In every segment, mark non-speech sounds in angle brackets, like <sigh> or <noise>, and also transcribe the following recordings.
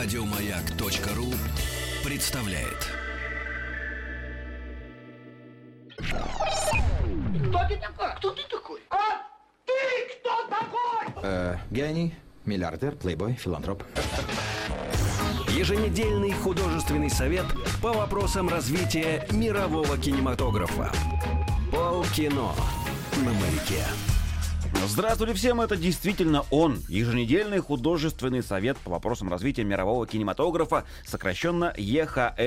Радиомаяк.ру представляет. Кто ты такой? Кто ты такой? А ты кто такой? Э, гений, миллиардер, плейбой, филантроп. Еженедельный художественный совет по вопросам развития мирового кинематографа. Полкино на маяке. Здравствуйте всем, это действительно он, еженедельный художественный совет по вопросам развития мирового кинематографа, сокращенно ЕХСПВРМК.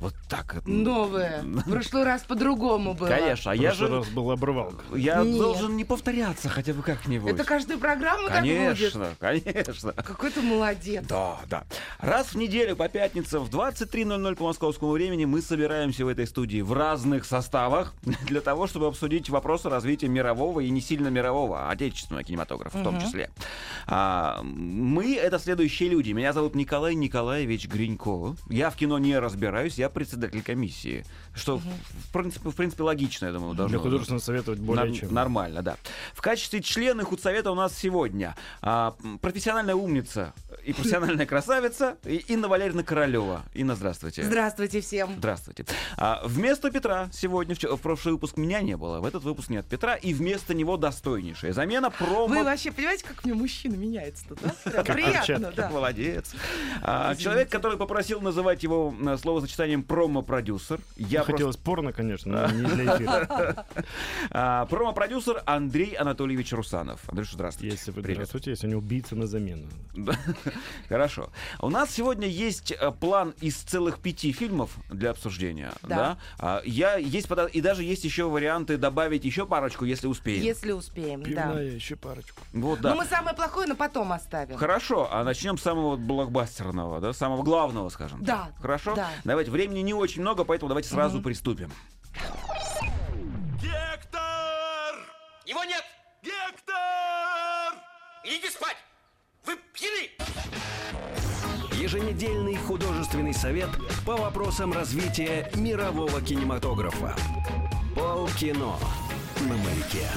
Вот так. это. Новое. В прошлый раз по-другому было. Конечно, а я же раз была обрывалка. я Нет. должен не повторяться хотя бы как-нибудь. Это каждую программу так будет. Конечно, конечно. Какой ты молодец. Да, да. Раз в неделю по пятницам в 23.00 по московскому времени мы собираемся в этой студии в разных составах <laughs> для того, чтобы обсудить вопросы развития мирового и не сильно мирового, а отечественного кинематографа в том числе. А, мы — это следующие люди. Меня зовут Николай Николаевич Гринько. Я в кино не разбираюсь, я председатель комиссии. Что, в, принципе, в принципе, логично, я думаю, должно Для художественного советовать более Нар- чем. Нормально, да. В качестве члена худсовета у нас сегодня а, профессиональная умница и профессиональная <laughs> красавица и Инна Валерьевна Королева. Инна, здравствуйте. Здравствуйте всем. Здравствуйте. А, вместо Петра сегодня, в, в прошлый выпуск меня не было, в этот выпуск нет Петра, и вместо него достойнейшая замена промо... Вы вообще понимаете, как мне мужчина меняется тут, Как приятно, да. Молодец. А, человек, который попросил называть его э, словосочетанием промо-продюсер. Я просто Хотелось порно, конечно, но не для эфира. <laughs> А, промо-продюсер Андрей Анатольевич Русанов. Андрюша, здравствуйте. Если вы Привет. здравствуйте, если не убийца на замену. <laughs> Хорошо. У нас сегодня есть э, план из целых пяти фильмов для обсуждения. Да. Да. А, Я есть и даже есть еще варианты добавить еще парочку, если успеем. Если успеем, да. Еще парочку. Вот, да. Ну, мы самое плохое на потом оставим. Хорошо, а начнем с самого блокбастерного, да, самого главного, скажем. Да, так. Хорошо? да. Давайте, времени не очень много, поэтому давайте сразу приступим. Гектор! Его нет! Гектор! Идите спать! Вы пьяны! Еженедельный художественный совет по вопросам развития мирового кинематографа. Полкино на маяке.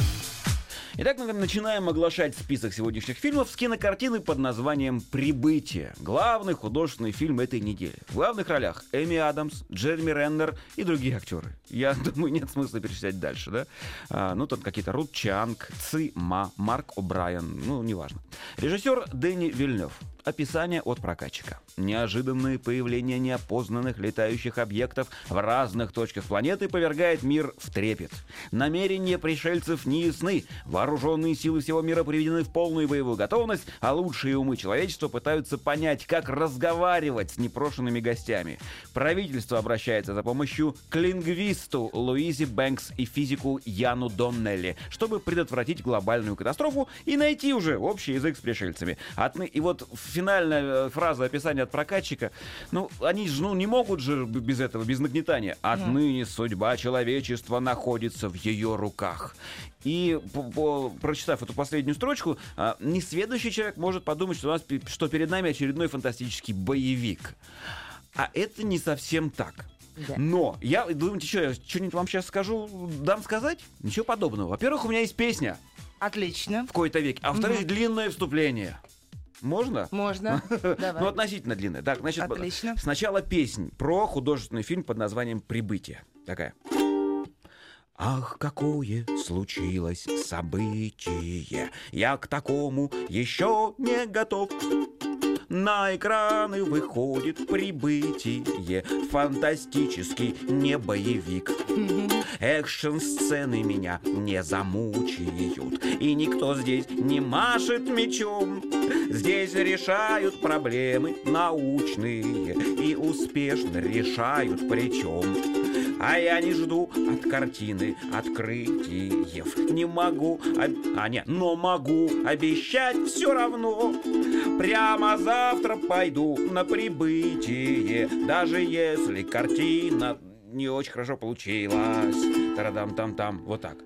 Итак, мы начинаем оглашать список сегодняшних фильмов с кинокартины под названием «Прибытие». Главный художественный фильм этой недели. В главных ролях Эми Адамс, Джереми Реннер и другие актеры. Я <laughs> думаю, нет смысла перечислять дальше, да? А, ну, тут какие-то Рут Чанг, Ци Ма, Марк О'Брайен, ну, неважно. Режиссер Дэнни Вильнев. Описание от прокатчика. Неожиданное появление неопознанных летающих объектов в разных точках планеты повергает мир в трепет. Намерения пришельцев не ясны. Вооруженные силы всего мира приведены в полную боевую готовность, а лучшие умы человечества пытаются понять, как разговаривать с непрошенными гостями. Правительство обращается за помощью к лингвисту Луизе Бэнкс и физику Яну Доннелли, чтобы предотвратить глобальную катастрофу и найти уже общий язык с пришельцами. Отны... И вот финальная э, фраза описания от прокатчика, ну, они же ну, не могут же без этого, без нагнетания. Отныне судьба человечества находится в ее руках. И по- по- прочитав эту последнюю строчку, а, несведущий человек может подумать, что, у нас, что перед нами очередной фантастический боевик. А это не совсем так. Да. Но я думаете, что я что-нибудь вам сейчас скажу, дам сказать? Ничего подобного. Во-первых, у меня есть песня Отлично. в кои-то веке, а во-вторых, длинное вступление. Можно? Можно. <laughs> Ну, Давай. относительно длинная. Так, значит, Отлично. сначала песнь про художественный фильм под названием «Прибытие». Такая. Ах, какое случилось событие, я к такому еще не готов. На экраны выходит прибытие, фантастический не боевик. Экшн-сцены меня не замучают, и никто здесь не машет мечом. Здесь решают проблемы научные и успешно решают причем. А я не жду от картины открытиев. Не могу, об- а нет, но могу обещать все равно. Прямо завтра пойду на прибытие, даже если картина не очень хорошо получилась. Тарадам-там-там, вот так.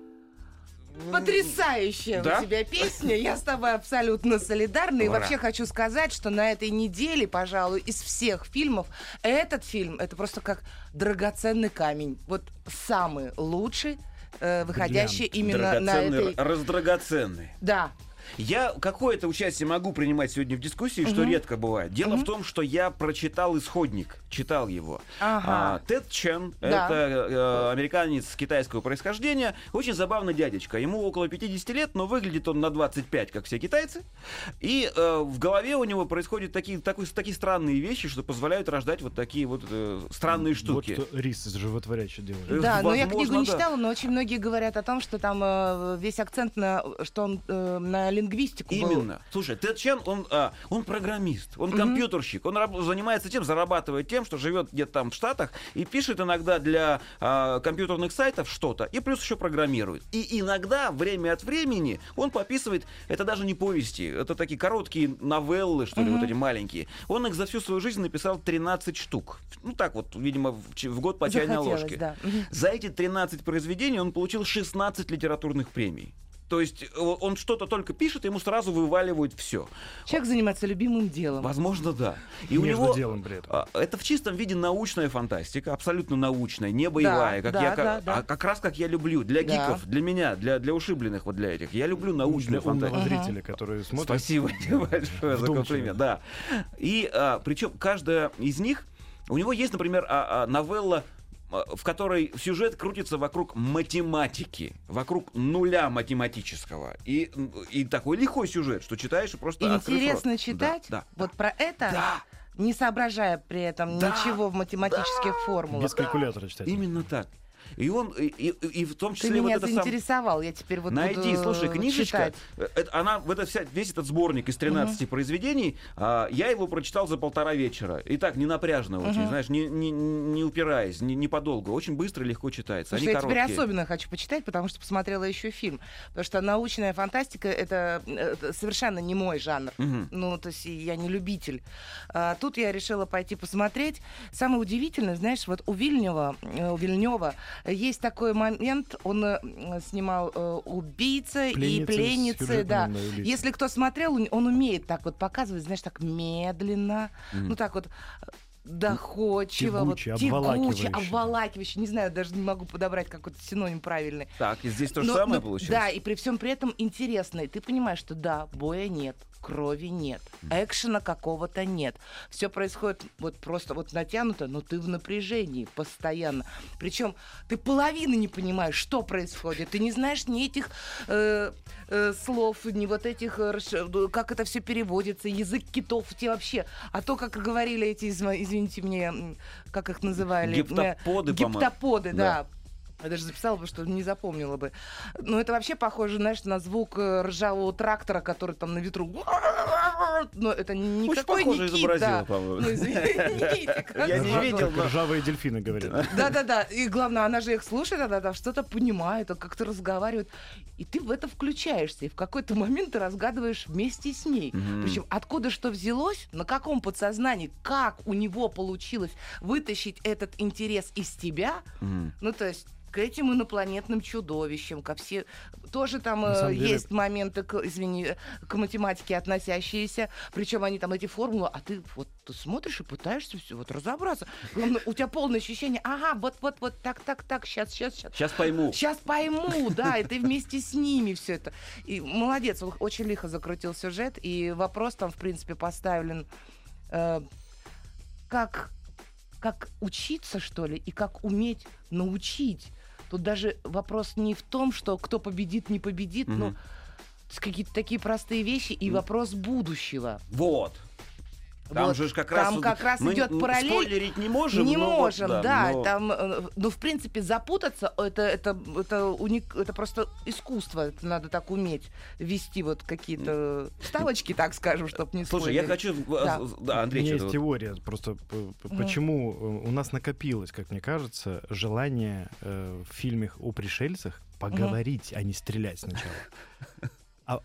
Потрясающая Да? у тебя песня. Я с тобой абсолютно солидарна. И Ура. вообще хочу сказать, что на этой неделе, пожалуй, из всех фильмов, этот фильм это просто как драгоценный камень. Вот самый лучший, э, выходящий именно на этой. раздрагоценный. Да. Я какое-то участие могу принимать сегодня в дискуссии, что редко бывает. Дело в том, что я прочитал исходник, читал его. Ага. А, Тед Чен, Да. это э, американец китайского происхождения, очень забавный дядечка. Ему около 50 лет, но выглядит он на 25, как все китайцы. И э, в голове у него происходят такие, такой- такие странные вещи, что позволяют рождать вот такие вот э, странные штуки. Вот рис животворящий делает. Э, Да, но я возможно, книгу не да. читала, но очень многие говорят о том, что там э, весь акцент на, что он э, на лингвистику был. Именно. Слушай, Тед Чен, он, а, он программист, он компьютерщик, он раб- занимается тем, зарабатывает тем, что живет где-то там в Штатах и пишет иногда для а, компьютерных сайтов что-то, и плюс еще программирует. И иногда, время от времени, он пописывает, это даже не повести, это такие короткие новеллы, что ли, вот эти маленькие. Он их за всю свою жизнь написал 13 штук. Ну так вот, видимо, в, в год по чайной ложке. да. За эти 13 произведений он получил 16 литературных премий. То есть э, он что-то только пишет, ему сразу вываливают все. Человек занимается любимым делом. Возможно, да. И у Между него делом при этом. а, это в чистом виде научная фантастика, абсолютно научная, не боевая, как да, я, как- да, да. а как раз как я люблю. Для Да. гиков, для меня, для, для ушибленных вот для этих. Я люблю научную Для фантастику. зрителя, который смотрит. Спасибо тебе большое за комплимент. Да. И причем каждая из них, у него есть, например, а, а, новелла а, в которой сюжет крутится вокруг математики, вокруг нуля математического. И, и такой лихой сюжет, что читаешь и просто Интересно рот. читать Да, да, вот про это, Да. не соображая при этом Да. ничего в математических формулах. Без калькулятора читать. Именно так. И он, и, и- и в том Ты числе вот меня это сам... заинтересовал, я теперь вот Найди, буду слушай, книжечка, читать. э, это, она, вот это вся, весь этот сборник из 13 произведений, а, я его прочитал за полтора вечера. И так, не напряжно очень, знаешь, не, не, не упираясь, не, не подолгу. Очень быстро и легко читается. Слушай, Они я теперь короткие. особенно хочу почитать, потому что посмотрела еще фильм. Потому что научная фантастика это, это совершенно не мой жанр. Мгм. Ну, то есть я не любитель. А, тут я решила пойти посмотреть. Самое удивительное, знаешь, вот у Вильнева, э, у Вильнева есть такой момент, он э, снимал э, убийца и Пленницы да. Если кто смотрел, он- умеет так вот показывать, знаешь, так медленно, ну так вот э, доходчиво, вот, Тягуче, тягуче, обволакивающе. обволакивающе. Не знаю, даже не могу подобрать какой-то синоним правильный. Так, и здесь то же Но- самое но- получилось? Да, и при всем при этом интересно. И ты понимаешь, что да, боя нет, крови нет, экшена какого-то нет. Все происходит вот просто вот натянуто, но ты в напряжении постоянно. Причем ты половины не понимаешь, что происходит. Ты не знаешь ни этих э, э, слов, ни вот этих, э, расш- как это все переводится, язык китов тебе вообще. А то, как говорили эти, изв- извините мне, как их называли? Гептоподы, Э, по-моему. Гептоподы, Да. да. Я даже записала бы, что не запомнила бы. Но это вообще похоже, знаешь, на звук э, ржавого трактора, который там на ветру. Но это никакой похоже не кит, изобразила, да. по-моему. Ну, извините, Я не видел, но- Ржавые дельфины говорят. Да-да-да. И главное, она же их слушает, она там что-то понимает, он как-то разговаривает. И ты в это включаешься. И в какой-то момент ты разгадываешь вместе с ней. Причем откуда что взялось, на каком подсознании, как у него получилось вытащить этот интерес из тебя. Ну, то есть к этим инопланетным чудовищам, ко все... Тоже там э, деле- есть моменты, к, извини, к математике относящиеся, причем они там эти формулы, а ты вот ты смотришь и пытаешься все вот разобраться. Главное, у тебя полное ощущение, ага, вот-вот-вот, так-так-так, сейчас, сейчас, сейчас. Сейчас пойму. Сейчас пойму, да, и ты вместе с ними все это. И молодец, он очень лихо закрутил сюжет, и вопрос там, в принципе, поставлен э, как, как учиться, что ли, и как уметь научить. Тут даже вопрос не в том, что кто победит, не победит, но Мгм. с какие-то такие простые вещи и вопрос будущего. Вот. Там Вот. же как раз... Там вот как раз мы идет параллель. Спойлерить не можем. не но вот, можем, да. но- Там, э, ну, в принципе, запутаться это, это, это, уник, это просто искусство. Это надо так уметь вести вот какие-то вставочки, так скажем, чтобы не Слушай, я спойлерить. хочу... э, Да. э, Да, У Андрей, меня что-то есть вот- теория, просто почему э, у нас накопилось, как мне кажется, желание э, в фильмах о пришельцах поговорить, а не стрелять сначала. <laughs> А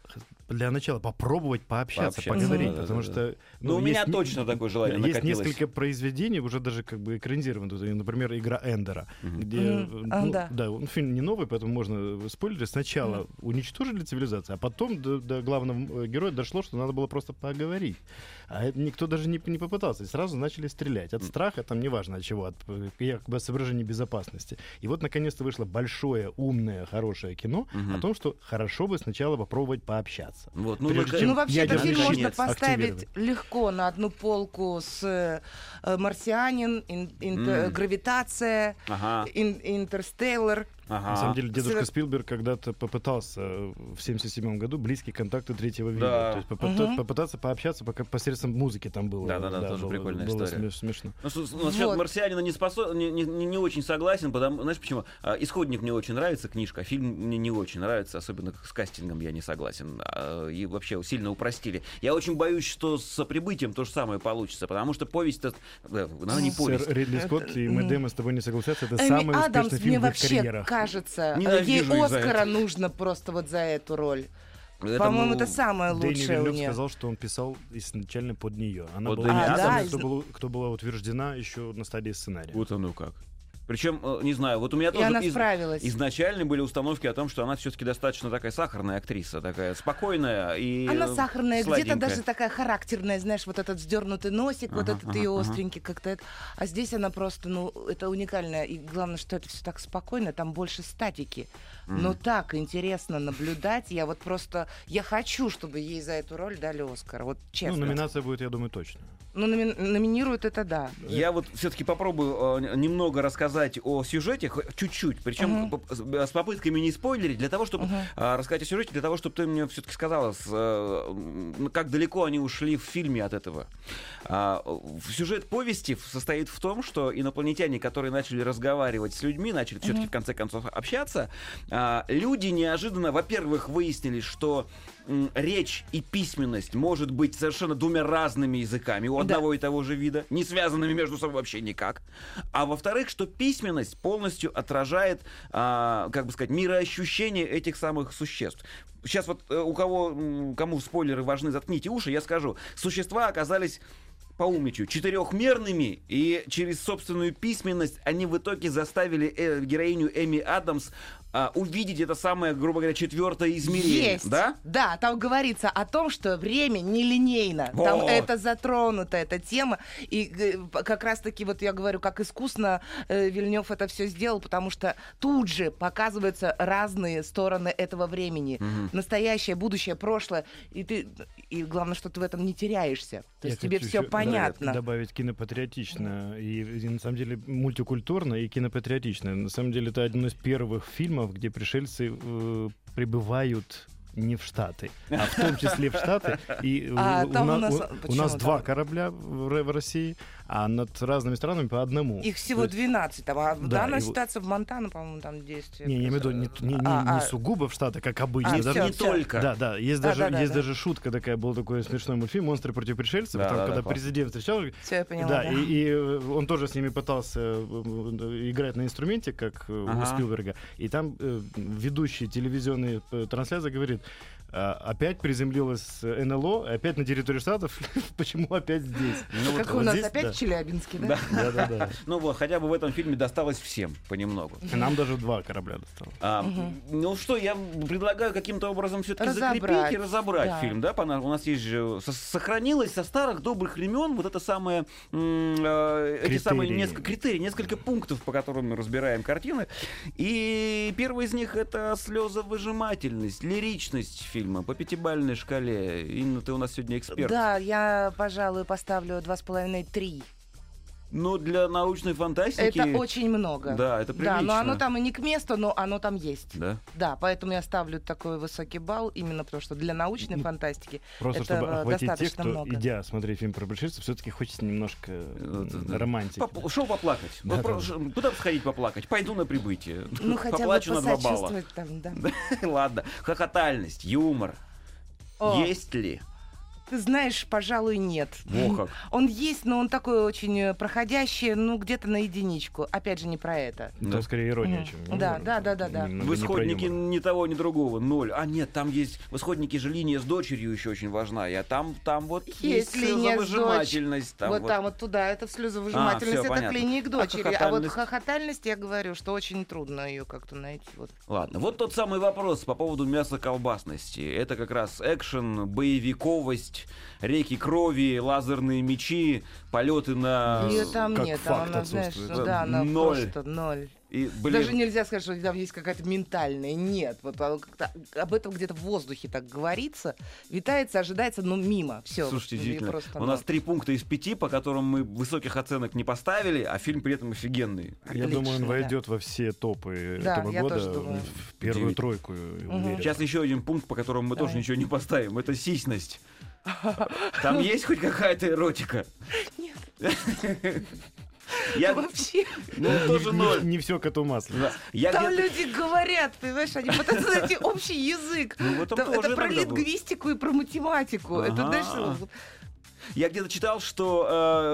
для начала попробовать пообщаться, Пообщаться, поговорить, да, да, потому да, что... Ну, у меня точно такое желание да, Есть накопилось. несколько произведений, уже даже как бы экранизированы. Например, «Игра Эндера», где... Мгм. э, А, ну, да. да, он фильм не новый, поэтому можно спойлерить. Сначала уничтожили цивилизацию, а потом до, до главного э, героя дошло, что надо было просто поговорить. А это никто даже не, не попытался. И сразу начали стрелять. От страха, там неважно от чего, от э, якобы соображений безопасности. И вот наконец-то вышло большое, умное, хорошее кино о том, что хорошо бы сначала попробовать пообщаться. Вот, ну, Прежде чем Ну, вообще, этот фильм можно поставить легко на одну полку с э, э, «Марсианин», ин- инт- М. «Гравитация», Ага, ин- «Интерстеллар». Ага. На самом деле, дедушка Совет- Спилберг когда-то попытался э, в 77 году близкие контакты третьего вида. Да. То есть попыта- Мгм. попытаться пообщаться пока посредством музыки там было. Да-да-да, тоже было- прикольная было история. смеш- смешно. Ну, с- насчет Вот. марсианина не, способ... не, не, не- очень согласен, потому знаешь почему? А, Исходник мне очень нравится, книжка, а фильм мне не очень нравится, особенно с кастингом я не согласен. А, И вообще сильно упростили. Я очень боюсь, что с прибытием то же самое получится, потому что повесть, она не повесть. Сэр Ридли Скотт и Мэтт Дэймон с тобой не согласятся. Это Эми самый Адамс, успешный фильм в их карьерах. Кажется, ей Ненавижу из-за Оскара нужно просто вот за эту роль. По-моему, это самое Дэнни лучшее у Вильнёв нее. сказал, что он писал изначально под нее. Она Под была единственная, Адамс? кто, был- кто была утверждена еще на стадии сценария. Вот оно как. Причем, э, не знаю, вот у меня И тоже она из- справилась. изначально были установки о том, что она все-таки достаточно такая сахарная актриса, такая спокойная и Она сахарная, где-то даже такая характерная, знаешь, вот этот вздернутый носик, вот Ага, этот ага, ее ага. остренький как-то. это. А здесь она просто, ну, это уникальная. И главное, что это все так спокойно, там больше статики. Но так интересно наблюдать. Я вот просто, я хочу, чтобы ей за эту роль дали Оскар. Вот Ну, честно. номинация будет, я думаю, точно. Ну, номи- номинируют это да. Я вот все-таки попробую э, немного рассказать о сюжете, чуть-чуть, причем поп- с, попытками не спойлерить, для того, чтобы Мгм. э, рассказать о сюжете, для того, чтобы ты мне все-таки сказала, с, э, как далеко они ушли в фильме от этого. В- сюжет повести состоит в том, что инопланетяне, которые начали разговаривать с людьми, начали все-таки в конце концов общаться, а, люди неожиданно, во-первых, выяснили, что речь и письменность может быть совершенно двумя разными языками у Да. одного и того же вида, не связанными между собой вообще никак. А во-вторых, что письменность полностью отражает, а, как бы сказать, мироощущение этих самых существ. Сейчас вот э, у кого, кому спойлеры важны, заткните уши, я скажу. Существа оказались поумничаю, четырехмерными, и через собственную письменность они в итоге заставили э, героиню Эми Адамс а, увидеть это самое, грубо говоря, четвертое измерение. Есть. Да? Да, там говорится о том, что время нелинейно. Там Вот. это затронута, эта тема. И э, как раз-таки, вот я говорю, как искусно э, Вильнев это все сделал, потому что тут же показываются разные стороны этого времени. Настоящее, будущее, прошлое. И ты, и главное, что ты в этом не теряешься. То Я есть тебе все да, понятно. добавить кинопатриотично. И, и на самом деле мультикультурно и кинопатриотично. На самом деле это один из первых фильмов, где пришельцы э, прибывают не в Штаты, а в том числе в Штаты. И А у, у на- нас- у- у нас два корабля в, в России, а над разными странами по одному. Их всего есть- 12. Там, а Да, данной и ситуации в Монтана, по-моему, там действие. Не, я имею в виду не, не- не- А, не а. сугубо в Штаты, как обычно. А, даже- всё, не всё. только. Да, да, есть Да, даже да, да, есть да. даже шутка такая, был такой смешной мультфильм «Монстры против пришельцев», Да, там, да, да, когда классно. президент встречал, Все, я поняла. да, да. И, и, э, он тоже с ними пытался э, э, играть на инструменте, как Ага. у Спилберга. И там э, ведущий телевизионной трансляции говорит, «А, опять приземлилась э, НЛО, опять на территории Штатов, <laughs> почему опять здесь? Ну, как вот у нас здесь, опять да. в Челябинске, да? Да. <laughs> Да-да-да. Ну вот, хотя бы в этом фильме досталось всем понемногу. Нам даже два корабля досталось. А, Ну что, я предлагаю каким-то образом все-таки Разобрать, закрепить и разобрать да. фильм, да? У нас есть же со- сохранилось со старых добрых времен вот это самое э, эти самые несколько критерий, несколько пунктов, по которым мы разбираем картины. И первый из них это слезовыжимательность, лиричность фильма фильма по пятибалльной шкале. Инна, ты у нас сегодня эксперт. Да, я, пожалуй, поставлю 2,5-3. Ну, для научной фантастики... Это очень много. Да, это прилично. Да, но оно там и не к месту, но оно там есть. Да? Да, поэтому я ставлю такой высокий балл, именно потому что для научной фантастики Просто это чтобы достаточно тех, кто, много. идя смотреть фильм про пришельцев, все-таки хочется немножко да, романтики. Поп- шоу поплакать. Да, вот, да. Куда сходить поплакать? Пойду на прибытие. Ну, хотя Поплачу бы на два балла. Там, да. <laughs> Ладно. Хохотальность, юмор. О. Есть ли? Ты знаешь, пожалуй, нет. Во как. Он есть, но он такой очень э, проходящий, ну, где-то на единичку. Опять же, не про это. Ну, Да. Скорее ирония, Мгм. чем Да, да, да, да, да. В исходнике ни того, ни другого. Ноль. А нет, там есть... В исходнике же линия с дочерью еще очень важна. А там, там вот есть, Есть линия слезовыжимательность. Там вот, вот. там вот туда, это слезовыжимательность, А, всё, это понятно. к линии к А дочери. А, вот хохотальность? хохотальность, я говорю, что очень трудно ее как-то найти. Вот. Ладно, вот тот самый вопрос по поводу мясоколбасности. Это как раз экшен, боевиковость, реки крови, лазерные мечи, полеты на... Ее там как нет, там факт она, знаешь, да, она Ноль. просто ноль. И, блин, Даже нельзя сказать, что там есть какая-то ментальная. Нет. Вот об этом где-то в воздухе так говорится, витается, ожидается, но мимо. Все. Слушайте, удивительно. У нас три пункта из пяти, по которым мы высоких оценок не поставили, а фильм при этом офигенный. Я Отлично, думаю, он да. войдет во все топы Да, этого я года тоже думаю. в первую тройку. уверен. Сейчас еще один пункт, по которому мы тоже Давай. ничего не поставим. Это сисьность. Там есть хоть какая-то эротика? Нет. Я, Вообще. ну, тоже Не- ноль. Не все коту масло. Да. Я Там где-то- люди говорят, понимаешь, они вот это, знаете, общий язык. Ну, тоже это про лингвистику и про математику. Это, Ага. знаешь, вот- Я где-то читал, что,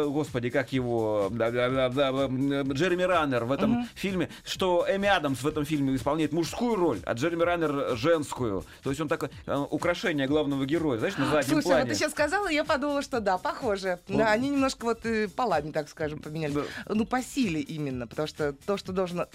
э, господи, как его, м, Джереми Раннер в этом фильме, что Эми Адамс в этом фильме исполняет мужскую роль, а Джереми Раннер женскую. То есть он такое э, украшение главного героя, знаешь, на заднем Слушай, плане. вот ты сейчас сказала, я подумала, что да, похоже. Он- Да, они немножко вот э, полами, так скажем, поменялись. Да. Ну, по силе именно, потому что то, что должен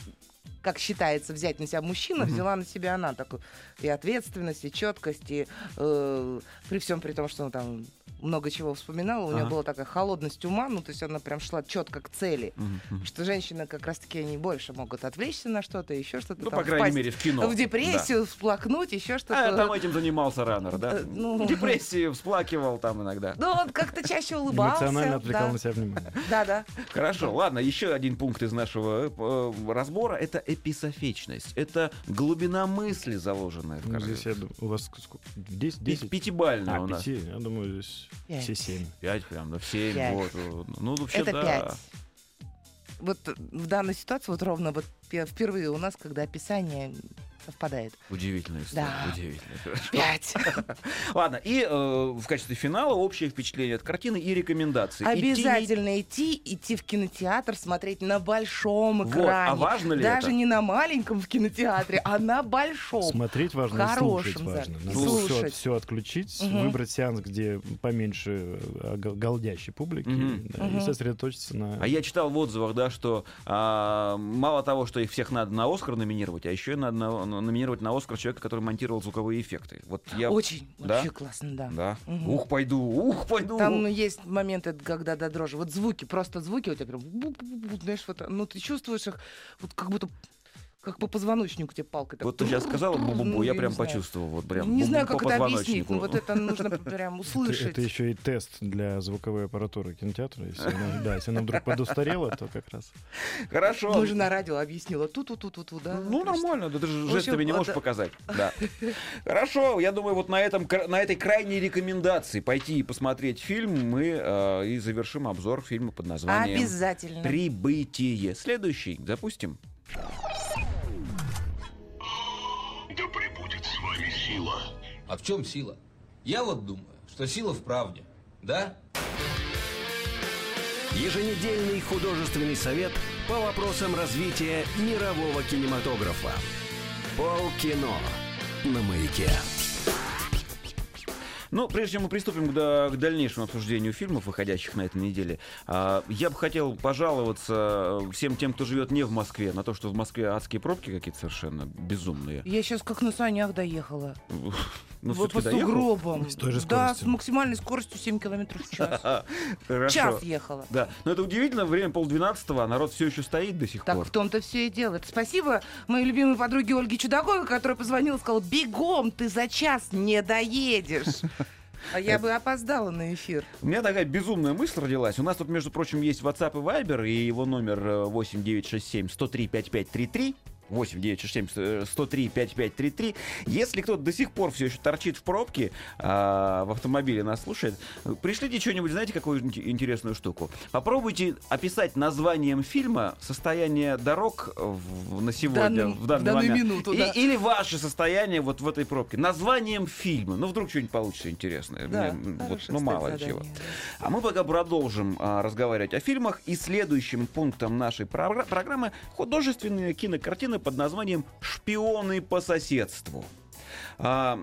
как считается, взять на себя мужчина, взяла на себя она такую и ответственность, и четкость, и э, при всем при том, что он там много чего вспоминала, у нее Ага. была такая холодность ума, ну, то есть она прям шла четко к цели. Мгм. Что женщины как раз-таки они больше могут отвлечься на что-то, еще что-то. Ну, там, по крайней мере, в кино. В депрессию, всплакнуть, еще что-то. А, там этим занимался Раннер, да? Э, ну. В депрессии всплакивал там иногда. Ну, он как-то чаще улыбался. Эмоционально отвлекал да. на себя внимание. Да, да. Хорошо, ладно, еще один пункт из нашего э, разбора это эписофечность. Это глубина мысли, заложенная в Ну, картине. Здесь я думаю, у вас сколько? 10? Пи- 10? Пятибальная А, у нас. пяти? Я думаю, здесь Пять. все семь. Пять прям, да, в семь, Пять. вот. э, Ну, вообще, Это да. пять. Вот в данной ситуации, вот ровно вот пе- впервые у нас, когда описание совпадает. Удивительная история, Да. удивительная. Пять. <laughs> Ладно, и э, в качестве финала общее впечатление от картины и рекомендации. Обязательно идти, идти в кинотеатр, смотреть на большом Вот, экране. а важно ли Даже это? не на маленьком в кинотеатре, а на большом. Смотреть важно и хорошем слушать важно. И Надо все, слушать. все отключить, Мгм. выбрать сеанс, где поменьше э, гол- голдящей публики, Мгм. да, и Мгм. сосредоточиться на... А я читал в отзывах, да, что а, мало того, что их всех надо на Оскар номинировать, а еще и надо на- на- номинировать на Оскар человека, который монтировал звуковые эффекты. Вот я... Очень, Да? вообще классно, да. Да. Мгм. Ух, пойду, ух, пойду. Там есть моменты, когда до дрожи. Вот звуки, просто звуки у тебя прям, знаешь, вот, ну ты чувствуешь их, вот как будто как по позвоночнику тебе палкой. так Вот ты сейчас сказала <laughs> бу-бу-бу, Ну, я прям почувствовал. Вот прям Не знаю, по как это объяснить, но вот это нужно <laughs> прям услышать. это еще и тест для звуковой аппаратуры кинотеатра. Если она, да, если она вдруг подустарела, то как раз. Хорошо. Мы же на радио объяснила ту-ту-ту-ту-ту, да? Ну, То есть- нормально, да ты же жестами не вот, можешь да. показать. <laughs> Да. Хорошо, я думаю, вот на, этом, на этой крайней рекомендации пойти и посмотреть фильм мы э, и завершим обзор фильма под названием Обязательно. «Прибытие». Следующий запустим. Сила. А в чем сила? Я вот думаю, что сила в правде. Да? Еженедельный художественный совет по вопросам развития мирового кинематографа. Полкино на маяке. Ну, прежде чем мы приступим к, к дальнейшему обсуждению фильмов, выходящих на этой неделе, а, я бы хотел пожаловаться э, всем тем, кто живет не в Москве, на то, что в Москве адские пробки какие-то совершенно безумные. Я сейчас как на санях доехала. <laughs> Ну, вот по доехал? сугробам. С той же Да, с максимальной скоростью 7 километров в час. <laughs> Хорошо. Час ехала. Да, но это удивительно, время полдвенадцатого, а народ все еще стоит до сих Так пор. в том-то все и дело. Спасибо моей любимой подруге Ольге Чудаковой, которая позвонила и сказала, бегом, ты за час не доедешь. А я бы опоздала на эфир. У меня такая безумная мысль родилась. У нас тут, между прочим, есть WhatsApp и Viber, и его номер э, 8967 103 5533. 8 967 103 5533. Если кто-то до сих пор все еще торчит в пробке а, в автомобиле, нас слушает, пришлите что-нибудь, знаете, какую ин- интересную штуку. Попробуйте описать названием фильма состояние дорог в- на сегодня, Данным- в данный в данную момент. минуту, И- да. Или ваше состояние вот в этой пробке. Названием фильма. Ну, вдруг что-нибудь получится интересное. Да, Мне, вот, ну, мало задание, чего. А мы пока продолжим а, разговаривать о фильмах. И следующим пунктом нашей програ- программы художественная кинокартина под названием «Шпионы по соседству». А,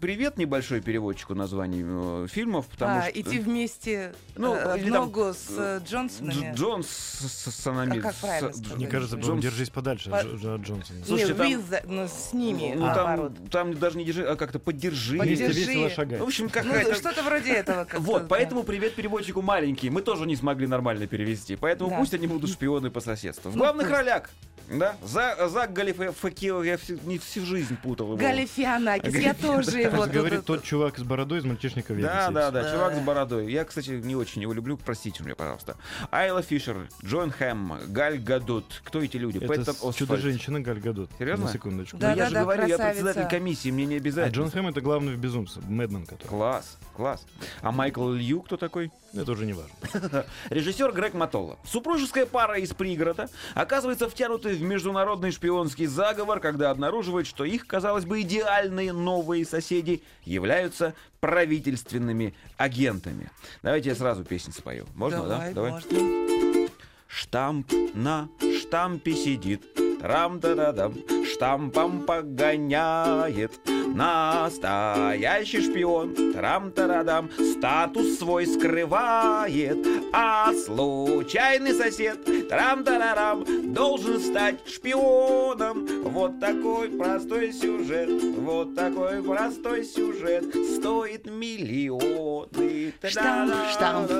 привет небольшой переводчику названий э, фильмов, потому А, что... идти вместе Ну, э, в или там, ногу с э, Дж- Джонсонами. Джонс с- Санами- А как правильно с- сказать? Мне кажется, Джонс- держись подальше По- от Дж- от Джонсона. Слушайте, Не, там- with ну, с ними, Ну, наоборот. там, там даже не держи, а как-то поддержи. Поддержи. Вместе весело шагать. В общем, Ну, какая-то... что-то вроде этого. <laughs> как-то, Вот, поэтому привет переводчику маленький. Мы тоже не смогли нормально перевести. Поэтому Да. пусть они будут шпионы по соседству. В Ну, главных ролях Да? За, за Галифакио я всю, не всю жизнь путал его. Галифианакис, я тоже его... Говорит тот чувак с бородой из мальчишника в Да, да, да, чувак с бородой. Я, кстати, не очень его люблю, простите меня, пожалуйста. Айла Фишер, Джон Хэм, Галь Гадот. Кто эти люди? Это чудо-женщина Галь Гадот. Серьезно? На секундочку. Ну, я же говорю, я председатель комиссии, мне не А обязательно. Джон Хэм это главный в безумце, Мэдмен который. Класс, класс. А Майкл Лью кто такой? Это уже не важно. <laughs> Режиссер Грег Матолла. Супружеская пара из пригорода оказывается втянутой в международный шпионский заговор, когда обнаруживает, что их, казалось бы, идеальные новые соседи являются правительственными агентами. Давайте я сразу песню спою. Можно, Давай, да? можно. Штамп на штампе сидит, трам-да-да-дам, штампом погоняет. Настоящий шпион, трам-тарадам, статус свой скрывает, а случайный сосед, трам-тарарам, должен стать шпионом. Вот такой простой сюжет, вот такой простой сюжет, стоит миллионы. Штамп, штамп.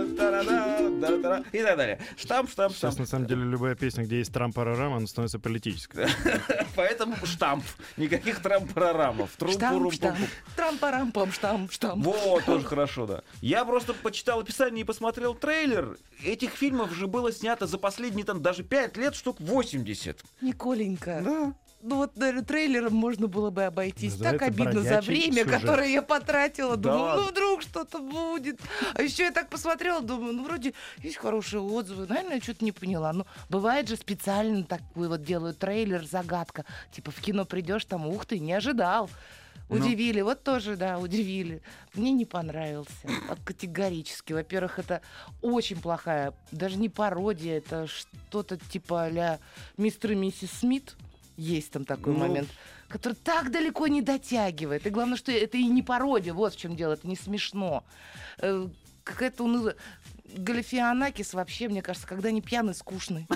И так далее. Штамп, штамп, Сейчас, штамп. на самом деле, любая песня, где есть трампарарам, она становится политической. <laughs> Поэтому штамп. Никаких трампарамов. Штамп, штамп. Трам-парам-пам, штамп, штамп. Вот, тоже хорошо, да. Я просто почитал описание и посмотрел трейлер. Этих фильмов же было снято за последние там даже 5 лет штук 80. Николенька. Да. Ну вот, наверное, трейлером можно было бы обойтись. Так Называется обидно за «Бродячий время, сюжет». которое я потратила. Да Думаю, ну вдруг что-то будет. А еще я так посмотрела, думаю, ну вроде есть хорошие отзывы. Наверное, я что-то не поняла. Ну, бывает же специально такой вот делают трейлер, загадка. Типа в кино придешь, там, ух ты, не ожидал. Ну. Удивили, вот тоже, да, удивили. Мне не понравился. Категорически. Во-первых, это очень плохая, даже не пародия, это что-то типа а мистер и миссис Смит. Есть там такой Ну. момент, который так далеко не дотягивает. И главное, что это и не пародия, вот в чем дело, это не смешно. Э, Какая-то унылая... Галифианакис вообще, мне кажется, когда не пьяный, скучный.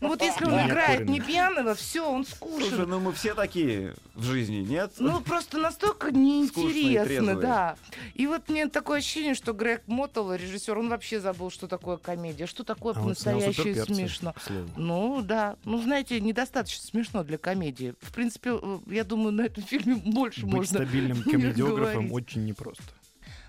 Ну вот если он Не играет не пьяного, все, он скучный. Слушай, ну мы все такие в жизни, нет? Ну, просто настолько неинтересно, да. И вот мне такое ощущение, что Грег Моттл, режиссер, он вообще забыл, что такое комедия, что такое А по-настоящему смешно. Ну, да. Ну, знаете, недостаточно смешно для комедии. В принципе, э, я думаю, на этом фильме больше Быть можно стабильным <laughs> комедиографом говорить. очень непросто.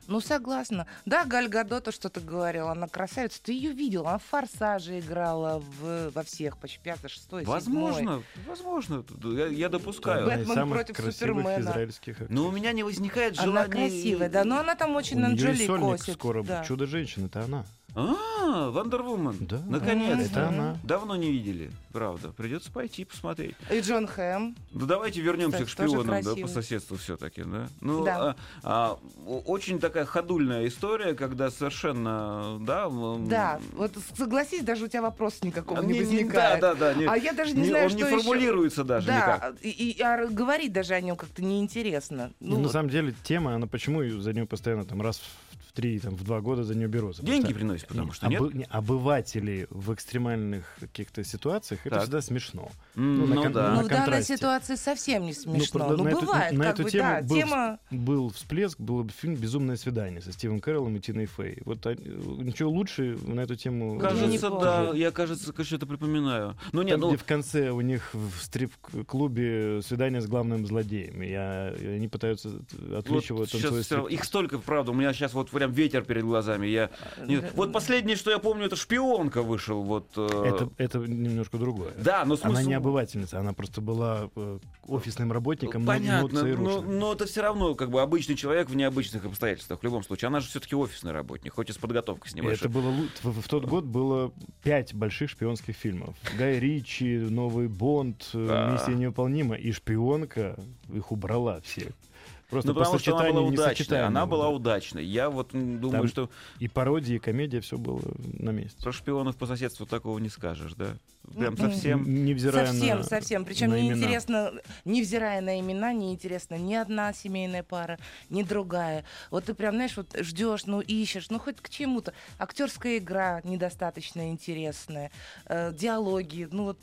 Ну, согласна. Да, Галь Гадота что-то говорила, она красавица. Ты ее видел, она в «Форсаже» играла в, во всех, почти пятый, шестой, седьмой. Возможно, возможно. Я, я допускаю. Бэтмен против красивых Супермена. израильских актрис. Но у меня не возникает Она желания... красивая, да, но она там очень У на неё и Джоли сольник косит. скоро. да. Чудо-женщина, это она. А, Вандервумен. Да. Наконец-то. Это она. Давно не видели, правда. Придется пойти посмотреть. И Джон Хэм. Ну давайте вернемся Кстати, к шпионам, да, по соседству все-таки, да. Ну, Да. а, а, очень такая ходульная история, когда совершенно, да. Да, вот согласись, даже у тебя вопроса никакого не, не- не- возникает. Да, да, да. не- А я даже не, не- знаю, он что не формулируется даже да, никак. И, и- а говорить даже о нем как-то неинтересно. Ну, Ну, на самом деле, тема, она почему за нее постоянно там раз в в три, там, в два года за нее берутся? Деньги Потому приносит, потому не, что нет. обы- не, обыватели в экстремальных каких-то ситуациях, это Так. всегда смешно. М, ну, на Ну да. ну, на в данной ситуации совсем не смешно. правда, Ну, на эту- бывает, на как эту бы, тему да, был тема... Был всплеск, был бы фильм «Безумное свидание» со Стивом Кэрроллом и Тиной Фей. Вот они- ничего лучше на эту тему... не Кажется, да, я, кажется, что-то припоминаю. Ну нет, Там, ну, где в конце у них в стрип-клубе свидание с главным злодеем. И, они пытаются отличить его вот равно- стрип. их столько, правда, у меня сейчас вот прям ветер перед глазами. Я не-. Вот последнее, что я помню, это шпионка вышел. Вот, э, Это, это немножко другое. Да, но смысл... Она не обывательница, она просто была э, офисным работником, но- но Понятно, но, ЦРУшным. но это все равно как бы обычный человек в необычных обстоятельствах. В любом случае, она же все-таки офисный работник, хоть и с подготовкой с небольшой. это было в, в тот год было пять больших шпионских фильмов. Гай Ричи, Новый Бонд, э. Миссия невыполнима и шпионка их убрала всех. Просто Ну, по потому что она была сочетанию удачной. Она была да. удачной. Я вот думаю, Там что И пародия, и комедия, все было на месте. про шпионов по соседству такого не скажешь, да? Прям М-м. совсем. Невзирая совсем, на, совсем. Причем на неинтересно, невзирая на имена, неинтересно ни одна семейная пара, ни другая. Вот ты прям, знаешь, вот ждешь, ну ищешь, ну хоть к чему-то. Актерская игра недостаточно интересная, э, диалоги, ну вот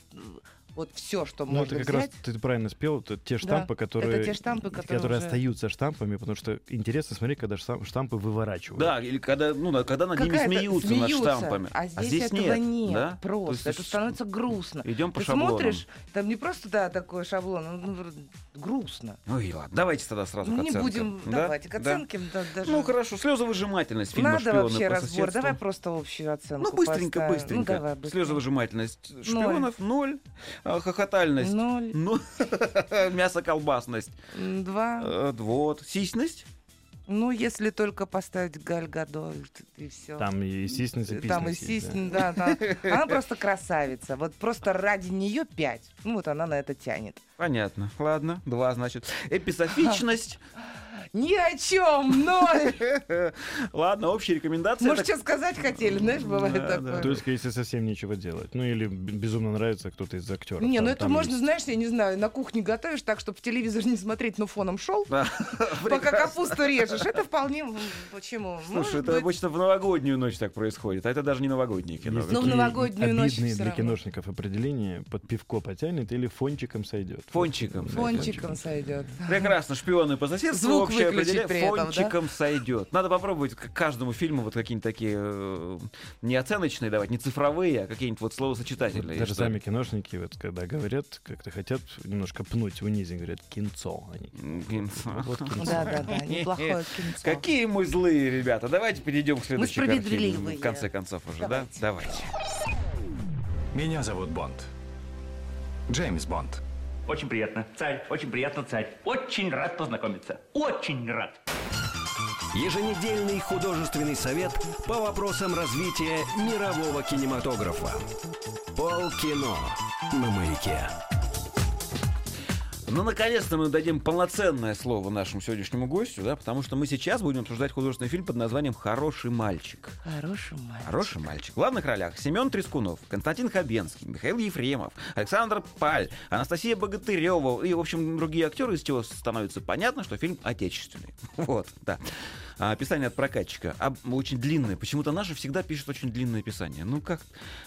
вот все, что Ну, можно это как раз взять. ты правильно спел, это те штампы, это которые, те штампы, которые уже- остаются штампами, потому что интересно смотреть, когда штам- штампы выворачивают. Да, или когда, ну, да, когда над ними Какая-то смеются, над штампами. А здесь, этого нет, да? То просто. есть это становится грустно. Идем по Ты шаблонам. смотришь, там не просто, да, такой шаблон, ну, ну, грустно. Ой, ладно, давайте тогда сразу Ну, к не оценкам. будем, Да? давайте к Да. оценке. да, даже... Ну, хорошо, слезовыжимательность фильма Надо «Шпионы вообще по разбор. соседству». Давай просто общую оценку. Ну, быстренько, поставим. быстренько. Ну, давай, быстренько. Слезовыжимательность шпионов ноль, а, хохотальность Ноль, ну, <laughs> мясо-колбасность. два. э, Вот. Сисьность? Ну, если только поставить Галь и все. Там и естественно Там и Сисин, да, да. <laughs> Она просто красавица. Вот просто ради нее пять. Ну, вот она на это тянет. Понятно. Ладно, два, значит. Эписофичность. <laughs> Ни о чем, ноль. <laughs> Ладно, общие рекомендации. Может, что сказать хотели, знаешь, бывает такое. есть, если совсем нечего делать. Ну, или безумно нравится кто-то из актеров. Не, ну это можно, знаешь, я не знаю, на кухне готовишь так, чтобы в телевизор не смотреть, но фоном шел, <laughs> пока капусту режешь. Это вполне... Почему? Слушай, это обычно в новогоднюю ночь так происходит, а это даже не новогоднее кино. Ну, в новогоднюю ночь обидные для киношников определения. Под пивко потянет или фончиком сойдет. Фончиком. Фончиком сойдет. Прекрасно, шпионы по соседству. Звук общее выключить при этом, да? фончиком сойдет. Надо попробовать к каждому фильму вот какие-нибудь такие э, не оценочные давать, не цифровые, а какие-нибудь вот словосочетательные. Даже что сами киношники, вот, когда говорят, как-то хотят немножко пнуть, унизить, говорят, кинцо. Они. Кинцо. Вот кинцо. Да-да-да, неплохое <laughs> кинцо. Какие мы злые, ребята. Давайте перейдем к следующей картине. справедливые. В конце концов уже, да? Давайте. Давайте. Меня зовут Бонд. Джеймс Бонд. Очень приятно, царь, очень приятно, царь. Очень рад познакомиться. Очень рад. Еженедельный художественный совет по вопросам развития мирового кинематографа. Полкино на маяке. Ну, наконец-то мы дадим полноценное слово нашему сегодняшнему гостю, да, потому что мы сейчас будем обсуждать художественный фильм под названием «Хороший мальчик». Хороший мальчик. Хороший мальчик. В главных ролях Семен Трескунов, Константин Хабенский, Михаил Ефремов, Александр Паль, Анастасия Богатырева и, в общем, другие актеры, из чего становится понятно, что фильм отечественный. <laughs> Вот, да. А, описание от прокатчика. Об- очень длинное. Почему-то наши всегда пишут очень длинное описание. Ну как?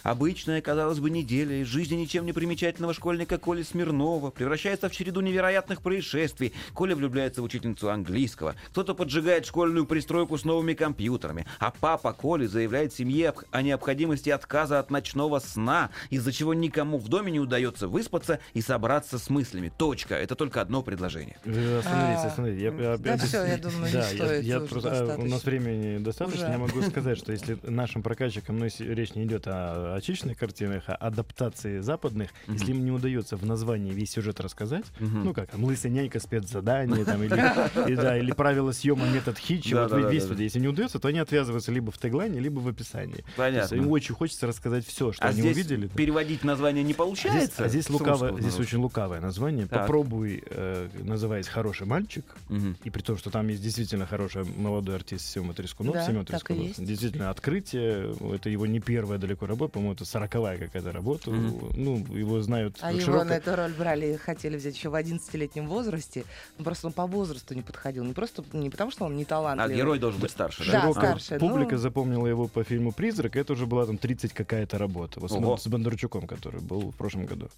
Обычная, казалось бы, неделя из жизни ничем не примечательного школьника Коли Смирнова превращается в череду невероятных происшествий. Коля влюбляется в учительницу английского. Кто-то поджигает школьную пристройку с новыми компьютерами. А папа Коли заявляет семье о необходимости отказа от ночного сна, из-за чего никому в доме не удается выспаться и собраться с мыслями. Точка. Это только одно предложение. Вы Остановитесь, А, остановитесь. Я- я- да я- всё, я думаю, не <laughs> Да, стоит я просто- а, У нас времени достаточно. Уже. Я могу сказать, что если <laughs> нашим прокатчикам ну, если речь не идет о отечественных картинах, а адаптации западных, если им не удается в названии весь сюжет рассказать, ну как там «Лысая нянька», спецзадание, там, или, <laughs> и, да, или правила съема, метод Хитча, Да, вот да, весь да, вот, да. если не удается, то они отвязываются либо в теглайне, либо в описании. То есть Понятно. им очень хочется рассказать все, что А они здесь увидели. переводить название не А здесь, получается? а здесь лукавое, русского здесь очень лукавое название. Так. Попробуй, э, называясь хороший мальчик, Мгм. и при том, что там есть действительно хороший молодой артист Сема Трескунов. Да, Семен так и Трескунов. есть. Действительно, открытие. Это его не первая далеко работа, по-моему, это сороковая какая-то работа. Ну, его знают А его широко- на эту роль брали, хотели взять еще в 11-летнем возрасте. Ну, просто он по возрасту не подходил. Не просто не потому, что он не А талантливый. герой должен быть старше, да? Да, старше, публика ну. запомнила его по фильму «Призрак». Это уже была там 30 какая-то работа. Вот с, Ого. с Бондарчуком, который был в прошлом году.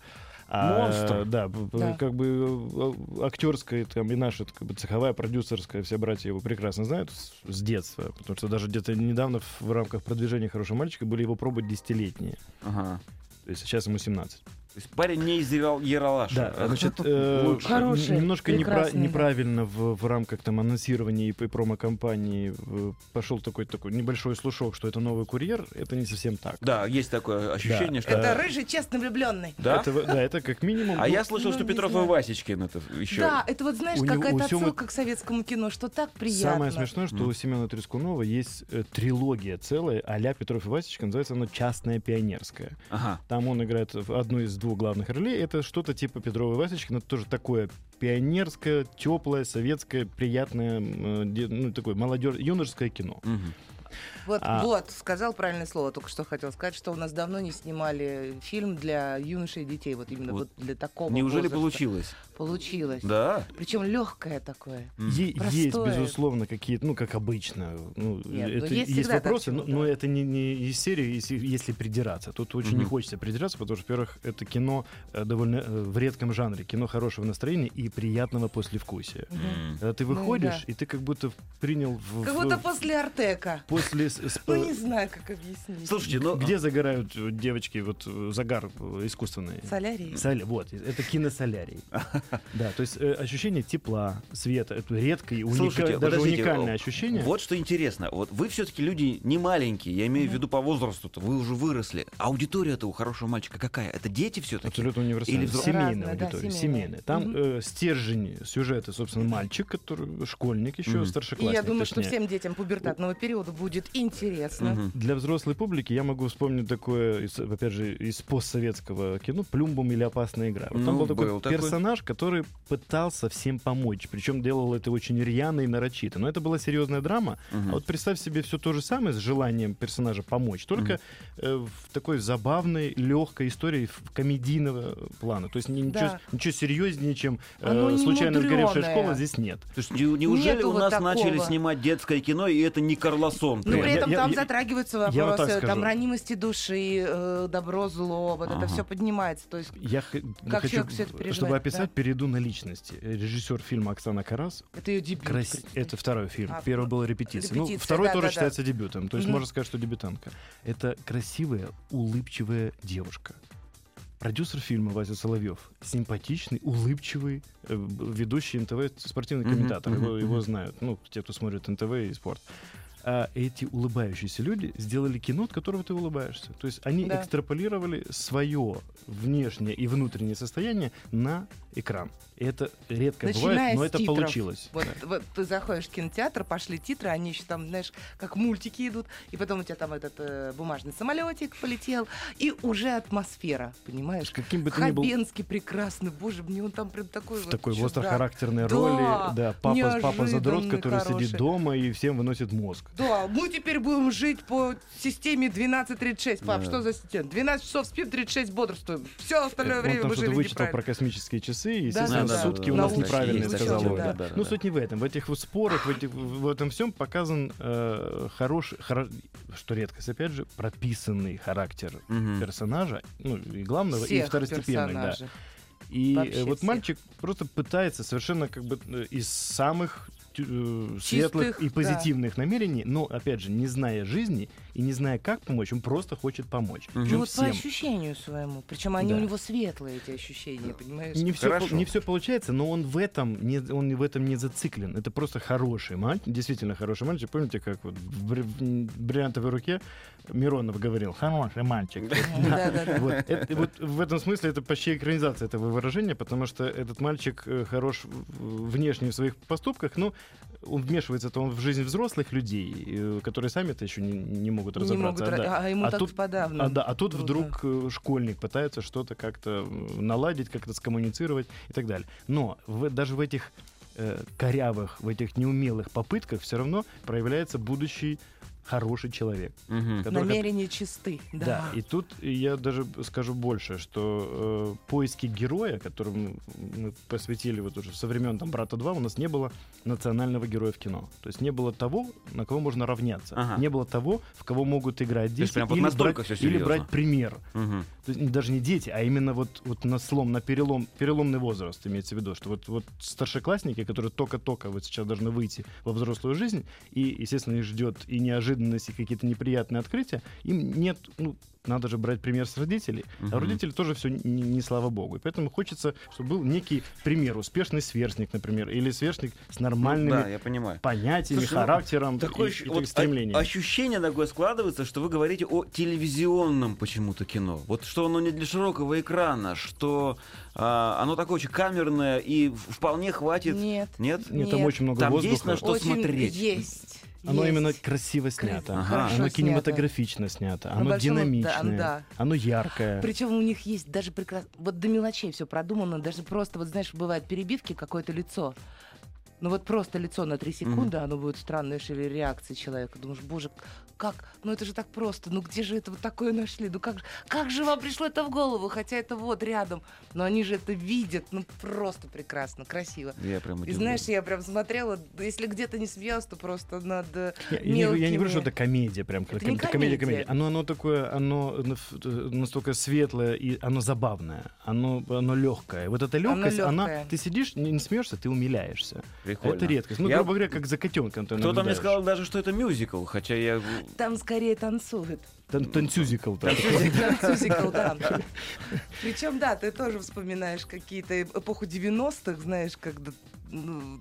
А, Монстр. Да, Да. как бы э, актерская там, и наша как бы, цеховая, продюсерская, все братья его прекрасно знают с, с детства. Потому что даже где-то недавно в, в рамках продвижения «Хорошего мальчика» были его пробы десятилетние. Ага. То есть сейчас ему 17. То есть парень не из Ерал- Ералаша. Да, значит, э. Хороший, немножко непра- неправильно в, в рамках там анонсирования и, промо-компании э, пошел такой такой небольшой слушок, что это новый курьер. Это не совсем так. Да, есть такое ощущение, Да. что... Это рыжий, честно влюбленный. Да? Это, да, это как минимум. А ну, я слышал, ну, что не Петров и. Васечкин это еще... Да, это вот, знаешь, какая-то отсылка к советскому кино, что так приятно. Самое смешное, что у Семена Трескунова есть э, трилогия целая, а-ля Петров и Васечка, называется она «Частная пионерская». Ага. Там он играет в одну из двух главных ролей. Это что-то типа Петрова и Васечкина. Это тоже такое пионерское, теплое, советское, приятное, э, ну, такое молодежь, юношеское кино. Вот, А- вот, сказал правильное слово, только что хотел сказать, что у нас давно не снимали фильм для юношей и детей, вот именно вот, Вот для такого Неужели возраста. получилось? Получилось. Да. Причем легкое такое. Е- Простое. есть, безусловно, какие-то, ну, как обычно. Ну, Нет, ну, это есть есть, вопросы, но, но это не, не из серии, если, если придираться. Тут очень не Мгм. хочется придираться, потому что, во-первых, это кино э, довольно э, в редком жанре. Кино хорошего настроения и приятного послевкусия. Когда ты Ну, выходишь, да. и ты как будто принял... В, Как в- будто после Артека. после Ну, не знаю, как объяснить. Слушайте, ну... Где загорают э, девочки, вот загар искусственный? Солярий? Соля- вот, это киносолярий. <laughs> Да, то есть э, ощущение тепла, света, это редкое, уника- Слушайте, даже подождите, уникальное ощущение. Вот что интересно. Вот вы все-таки люди не маленькие, я имею в виду по возрасту-то, вы уже выросли. Аудитория-то у хорошего мальчика какая? Это дети все-таки? Абсолютно универсальная. Или взро- Семейная Разная, да, аудитория. семейная. семейная. Там Мгм. э, стержень сюжета, собственно, мальчик, который школьник еще, Мгм. И старшеклассник. я думаю, что точнее. всем детям пубертатного периода будет интересно. Мгм. Для взрослой публики я могу вспомнить такое, из, опять же, из постсоветского кино «Плюмбум» или «Опасная игра». Вот там Ну, был такой был такой. персонаж, который пытался всем помочь, причем делал это очень рьяно и нарочито. Но это была серьезная драма. Мгм. А вот представь себе все то же самое с желанием персонажа помочь, только э, в такой забавной, легкой истории в- комедийного плана. То есть ни- ничего, Да. ничего серьезнее, чем э, случайно сгоревшая мудрёное. школа, здесь нет. То есть не- неужели Нету у вот нас такого. начали снимать детское кино, и это не Карлосон? Но Нет, при этом я- там я- затрагиваются вот вопросы так там ранимости души, э, добро, зло, вот Ага. это все поднимается. То есть Я Как хочу, человек всё это чтобы переживает, описать, да. Перейду на личности. Режиссер фильма Оксана Карас. это ее дебют. Крас-. Это второй фильм. А, Первый ну, был репетиция. Ну, репетиция, второй да, тоже да, да. считается дебютом. То есть Мгм. можно сказать, что дебютантка. Это красивая, улыбчивая девушка. Продюсер фильма Вася Соловьев. Симпатичный, улыбчивый, э, ведущий НТВ спортивный комментатор. мгм, Его, его мгм. знают. Ну, те, кто смотрит НТВ и спорт. А эти улыбающиеся люди сделали кино, от которого ты улыбаешься. То есть они Да. экстраполировали свое внешнее и внутреннее состояние на экран. И это редко Начиная бывает, но это титров. получилось. Вот, вот ты заходишь в кинотеатр, пошли титры, они еще там, знаешь, как мультики идут, и потом у тебя там этот э, бумажный самолетик полетел, и уже атмосфера, понимаешь? Каким бы ты ни был Хабенский прекрасный, боже, мне он там прям такой в вот такой чудак. острохарактерной Да, роли, да, папа, папа задрот, который хороший. сидит дома и всем выносит мозг. Да, мы теперь будем жить по системе 12-36. Пап, Да. что за система? 12 часов спим, 36 бодрствуем. Все остальное Э, время мы жили неправильно. про космические часы, и, Да, естественно, да, да, сутки да, у да, нас есть сказал. Вова. да, да, да, Ну, да. суть не в этом. В этих вот спорах, в, этих, в этом всем показан э, хороший, хоро- что редкость, опять же, прописанный характер Мгм. персонажа, ну, и главного, и Всех второстепенных, да. персонажей. И Вообще вот всех. мальчик просто пытается совершенно как бы э, из самых э, светлых и да. позитивных намерений, но опять же не зная жизни и не зная как помочь, он просто хочет помочь. Причем Ну вот по всем. ощущению своему. Причем они Да. у него светлые, эти ощущения, понимаешь? Не все, Хорошо. не все получается, но он в этом не, он в этом не зациклен. Это просто хороший мальчик, действительно хороший мальчик. Помните, как вот в, бри- в бриллиантовой руке Миронов говорил, хороший мальчик. Да-да-да. <laughs> Вот, в этом смысле это почти экранизация этого выражения, потому что этот мальчик э, хорош внешне в своих поступках, но он вмешивается-то он в жизнь взрослых людей, э, которые сами-то еще не, не могут Не разобраться. могут, а, да. а ему А так тут- подавно. А, да, а тут трудно. вдруг э, школьник пытается что-то как-то наладить, как-то скоммуницировать и так далее. Но в- даже в этих э, корявых, в этих неумелых попытках все равно проявляется будущий хороший человек. Хот- Намерения чисты. Да. да, и тут я даже скажу больше, что э, поиски героя, которому мы посвятили вот уже со времен там брата 2, у нас не было национального героя в кино. То есть не было того, на кого можно равняться. Ага. Не было того, в кого могут играть дети. есть прям вот или, настолько брать, или брать пример. Мгм. То есть даже не дети, а именно вот, вот на слом, на перелом, переломный возраст имеется в виду, что вот, вот старшеклассники, которые только-только вот сейчас должны выйти во взрослую жизнь, и, естественно, их ждет и неожиданность, и какие-то неприятные открытия, им нет, ну, надо же брать пример с родителей. Мгм. А у родителей тоже все не, не слава богу. И поэтому хочется, чтобы был некий пример, успешный сверстник, например, или сверстник с нормальными Ну Да, я понимаю. понятиями, Слушай, ну, характером Такое и, и вот стремлением. о- ощущение такое складывается, что вы говорите о телевизионном почему-то кино. Вот что оно не для широкого экрана, что а, оно такое очень камерное и вполне хватит. Нет. Нет? Нет, там Нет. очень много Там воздуха. есть на что Очень смотреть. Оно есть. именно красиво снято, Ага. Оно снято. кинематографично снято, На оно большом- да, динамичное, да. оно яркое. Причем у них есть даже прекрасно, вот до мелочей все продумано, даже просто, вот знаешь, бывают перебивки, какое-то лицо. Ну вот просто лицо на три секунды, оно будет странной шевели реакции человека. Думаешь, боже, как? Ну это же так просто. Ну где же это вот такое нашли? Ну как, же- как же вам пришло это в голову? Хотя это вот рядом. Но они же это видят. Ну просто прекрасно, красиво. Я прям И знаешь, я прям смотрела, если где-то не смеялась, то просто над э, Я, я не, я не говорю, мелкими. что это комедия, прям Это ком- не комедия, комедия. комедия. Оно, оно такое, оно э, настолько светлое и оно забавное, оно, оно легкое. Вот эта Оно легкость, она, ты сидишь, не, не смеешься, ты умиляешься. Прикольно. Это редкость. Ну, Я- грубо говоря, как за котенком ты Кто-то мне сказал даже, что это мюзикл, хотя я... Там скорее танцуют. Тан- Танцюзикл. Танцюзикл, да. <laughs> Причем, да, ты тоже вспоминаешь какие-то эпоху 90-х, знаешь, когда... ну,